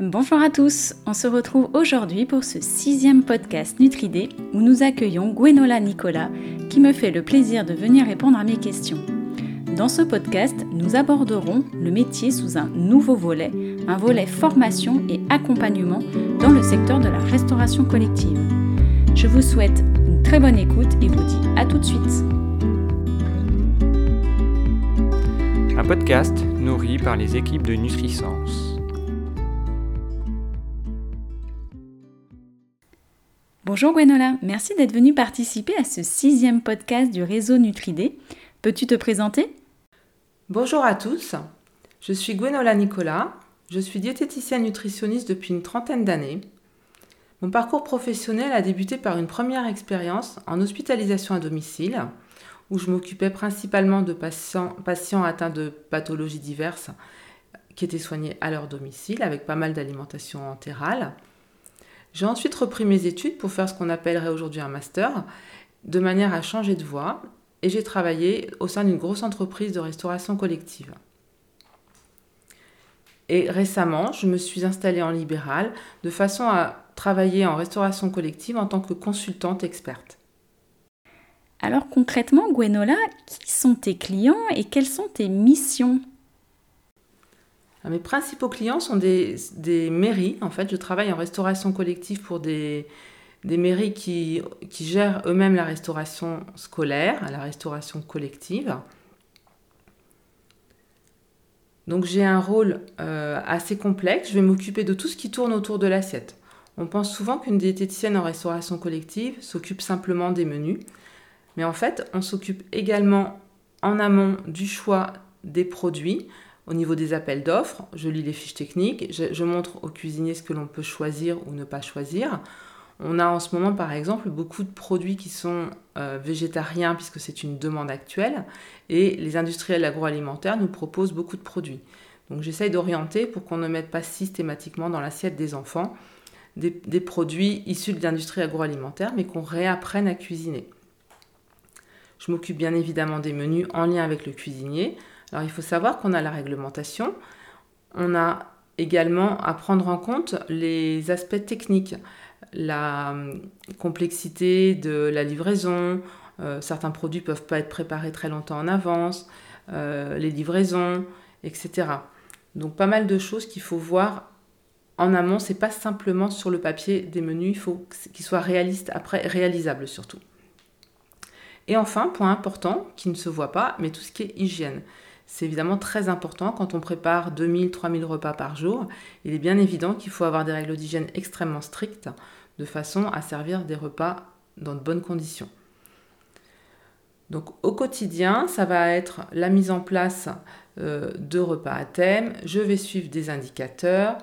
Bonjour à tous, on se retrouve aujourd'hui pour ce sixième podcast Nutridé où nous accueillons Gwenola Nicolas qui me fait le plaisir de venir répondre à mes questions. Dans ce podcast, nous aborderons le métier sous un nouveau volet, un volet formation et accompagnement dans le secteur de la restauration collective. Je vous souhaite une très bonne écoute et vous dis à tout de suite. Un podcast nourri par les équipes de Nutrisens. Bonjour Gwenola, merci d'être venue participer à ce sixième podcast du réseau Nutridé. Peux-tu te présenter? Bonjour à tous, je suis Gwenola Nicolas, je suis diététicienne nutritionniste depuis une trentaine d'années. Mon parcours professionnel a débuté par une première expérience en hospitalisation à domicile, où je m'occupais principalement de patients, atteints de pathologies diverses qui étaient soignés à leur domicile avec pas mal d'alimentation entérale. J'ai ensuite repris mes études pour faire ce qu'on appellerait aujourd'hui un master, de manière à changer de voie, et j'ai travaillé au sein d'une grosse entreprise de restauration collective. Et récemment, je me suis installée en libéral de façon à travailler en restauration collective en tant que consultante experte. Alors concrètement, Gwenola, qui sont tes clients et quelles sont tes missions? Mes principaux clients sont des, mairies. En fait, je travaille en restauration collective pour des, mairies qui, gèrent eux-mêmes la restauration scolaire, la restauration collective. Donc j'ai un rôle euh, assez complexe. Je vais m'occuper de tout ce qui tourne autour de l'assiette. On pense souvent qu'une diététicienne en restauration collective s'occupe simplement des menus. Mais en fait, on s'occupe également en amont du choix des produits, au niveau des appels d'offres, je lis les fiches techniques, je, montre aux cuisiniers ce que l'on peut choisir ou ne pas choisir. On a en ce moment, par exemple, beaucoup de produits qui sont euh, végétariens puisque c'est une demande actuelle et les industriels agroalimentaires nous proposent beaucoup de produits. Donc j'essaye d'orienter pour qu'on ne mette pas systématiquement dans l'assiette des enfants des, des produits issus de l'industrie agroalimentaire mais qu'on réapprenne à cuisiner. Je m'occupe bien évidemment des menus en lien avec le cuisinier. Alors il faut savoir qu'on a la réglementation, on a également à prendre en compte les aspects techniques, la hum, complexité de la livraison, euh, certains produits peuvent pas être préparés très longtemps en avance, euh, les livraisons, etc. Donc pas mal de choses qu'il faut voir en amont, c'est pas simplement sur le papier des menus, il faut qu'ils soient réalistes après, réalisables surtout. Et enfin, point important qui ne se voit pas, mais tout ce qui est hygiène. C'est évidemment très important quand on prépare 2000, 3000 repas par jour. Il est bien évident qu'il faut avoir des règles d'hygiène extrêmement strictes de façon à servir des repas dans de bonnes conditions. Donc au quotidien, ça va être la mise en place euh, de repas à thème. Je vais suivre des indicateurs.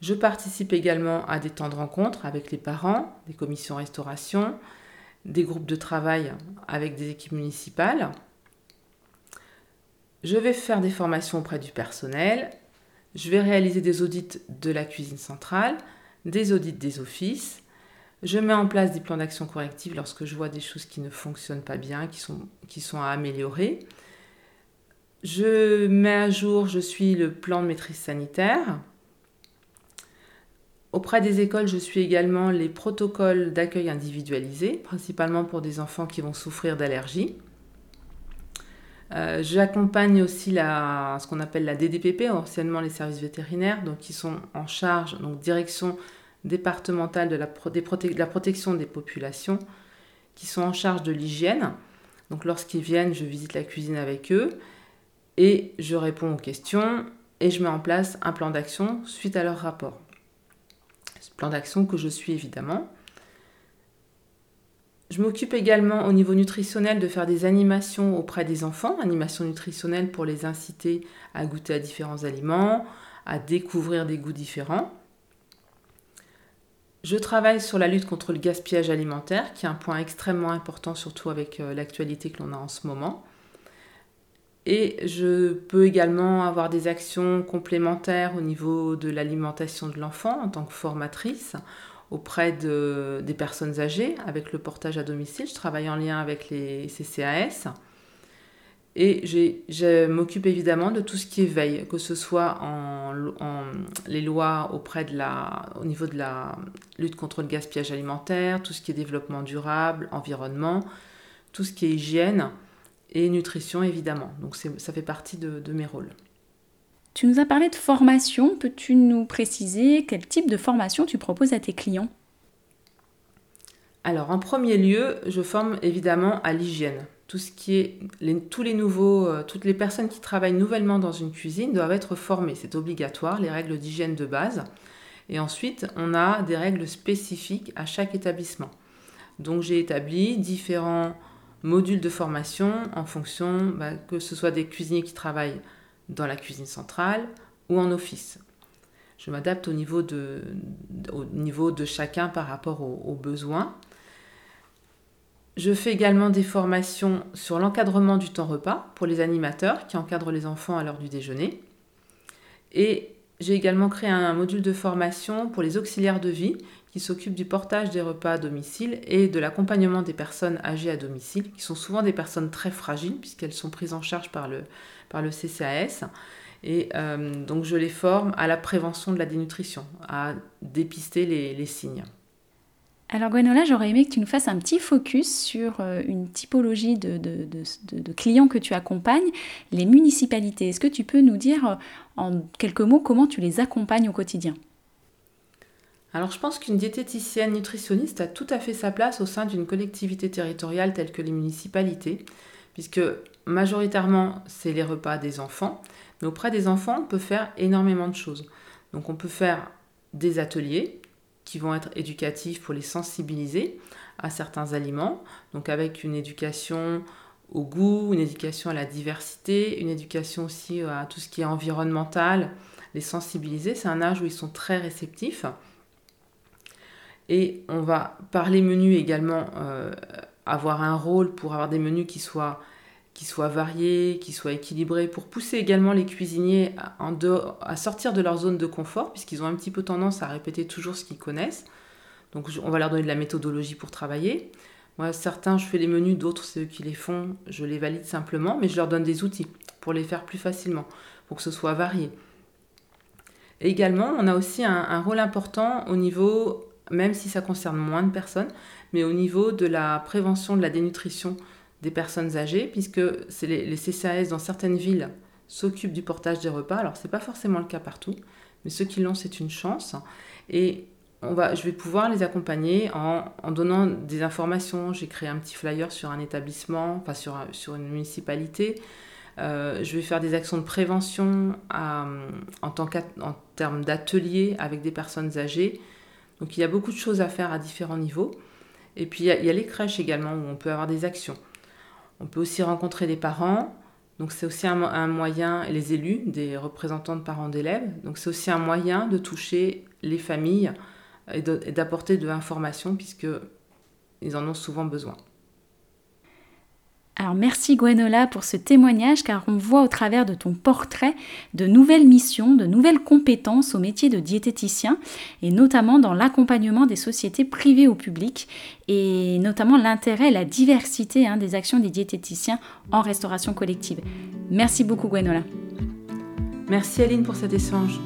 Je participe également à des temps de rencontre avec les parents, des commissions restauration, des groupes de travail avec des équipes municipales. Je vais faire des formations auprès du personnel. Je vais réaliser des audits de la cuisine centrale, des audits des offices. Je mets en place des plans d'action corrective lorsque je vois des choses qui ne fonctionnent pas bien, qui sont, qui sont à améliorer. Je mets à jour, je suis le plan de maîtrise sanitaire. Auprès des écoles, je suis également les protocoles d'accueil individualisés, principalement pour des enfants qui vont souffrir d'allergies. Euh, j'accompagne aussi ce qu'on appelle la DDPP, anciennement les services vétérinaires, donc qui sont en charge, donc direction départementale de la, de la protection des populations, qui sont en charge de l'hygiène. Donc lorsqu'ils viennent, je visite la cuisine avec eux et je réponds aux questions et je mets en place un plan d'action suite à leur rapport. Ce plan d'action que je suis évidemment. Je m'occupe également au niveau nutritionnel de faire des animations auprès des enfants, animations nutritionnelles pour les inciter à goûter à différents aliments, à découvrir des goûts différents. Je travaille sur la lutte contre le gaspillage alimentaire, qui est un point extrêmement important, surtout avec euh, l'actualité que l'on a en ce moment. Et je peux également avoir des actions complémentaires au niveau de l'alimentation de l'enfant en tant que formatrice auprès de, des personnes âgées avec le portage à domicile. Je travaille en lien avec les CCAS. Et je m'occupe évidemment de tout ce qui est veille, que ce soit en, les lois auprès de la, au niveau de la lutte contre le gaspillage alimentaire, tout ce qui est développement durable, environnement, tout ce qui est hygiène et nutrition évidemment. Donc ça fait partie de mes rôles. Tu nous as parlé de formation. Peux-tu nous préciser quel type de formation tu proposes à tes clients? Alors, en premier lieu, je forme évidemment à l'hygiène. Tout ce qui est tous les nouveaux, euh, toutes les personnes qui travaillent nouvellement dans une cuisine doivent être formées. C'est obligatoire, les règles d'hygiène de base. Et ensuite, on a des règles spécifiques à chaque établissement. Donc, j'ai établi différents modules de formation en fonction bah, que ce soit des cuisiniers qui travaillent dans la cuisine centrale ou en office. Je m'adapte au, niveau de, chacun par rapport aux, besoins. Je fais également des formations sur l'encadrement du temps repas pour les animateurs qui encadrent les enfants à l'heure du déjeuner. Et j'ai également créé un module de formation pour les auxiliaires de vie qui s'occupent du portage des repas à domicile et de l'accompagnement des personnes âgées à domicile, qui sont souvent des personnes très fragiles puisqu'elles sont prises en charge par le, par le CCAS. Et euh, donc je les forme à la prévention de la dénutrition, à dépister les, signes. Alors Gwenola, j'aurais aimé que tu nous fasses un petit focus sur euh, une typologie de, de, clients que tu accompagnes, les municipalités. Est-ce que tu peux nous dire euh, en quelques mots comment tu les accompagnes au quotidien? Alors je pense qu'une diététicienne nutritionniste a tout à fait sa place au sein d'une collectivité territoriale telle que les municipalités, puisque majoritairement, c'est les repas des enfants. Mais auprès des enfants, on peut faire énormément de choses. Donc on peut faire des ateliers qui vont être éducatifs pour les sensibiliser à certains aliments, donc avec une éducation au goût, une éducation à la diversité, une éducation aussi à tout ce qui est environnemental, les sensibiliser. C'est un âge où ils sont très réceptifs. Et on va, par les menus également, euh, avoir un rôle pour avoir des menus qui soient, qui soient variés, qui soient équilibrés, pour pousser également les cuisiniers à, sortir de leur zone de confort, puisqu'ils ont un petit peu tendance à répéter toujours ce qu'ils connaissent. Donc on va leur donner de la méthodologie pour travailler. Moi, certains, je fais les menus, d'autres, c'est eux qui les font, je les valide simplement, mais je leur donne des outils pour les faire plus facilement, pour que ce soit varié. Également, on a aussi un rôle important au niveau, même si ça concerne moins de personnes, mais au niveau de la prévention de la dénutrition des personnes âgées, puisque les, CCAS dans certaines villes s'occupent du portage des repas. Alors, ce n'est pas forcément le cas partout, mais ceux qui l'ont, c'est une chance. Et on va, je vais pouvoir les accompagner en, donnant des informations. J'ai créé un petit flyer sur un établissement, enfin sur, sur une municipalité. Euh, je vais faire des actions de prévention en, tant en termes d'ateliers avec des personnes âgées. Donc il y a beaucoup de choses à faire à différents niveaux. Et puis il y, a les crèches également où on peut avoir des actions. On peut aussi rencontrer des parents. Donc c'est aussi un, moyen, les élus, des représentants de parents d'élèves. Donc c'est aussi un moyen de toucher les familles et d'apporter de l'information puisqu'ils en ont souvent besoin. Alors merci Gwenola pour ce témoignage car on voit au travers de ton portrait de nouvelles missions, de nouvelles compétences au métier de diététicien et notamment dans l'accompagnement des sociétés privées au public et notamment l'intérêt et la diversité hein, des actions des diététiciens en restauration collective. Merci beaucoup Gwenola. Merci Aline pour cet échange.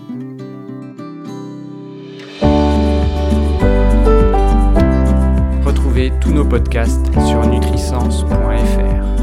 Tous nos podcasts sur nutrisens.fr.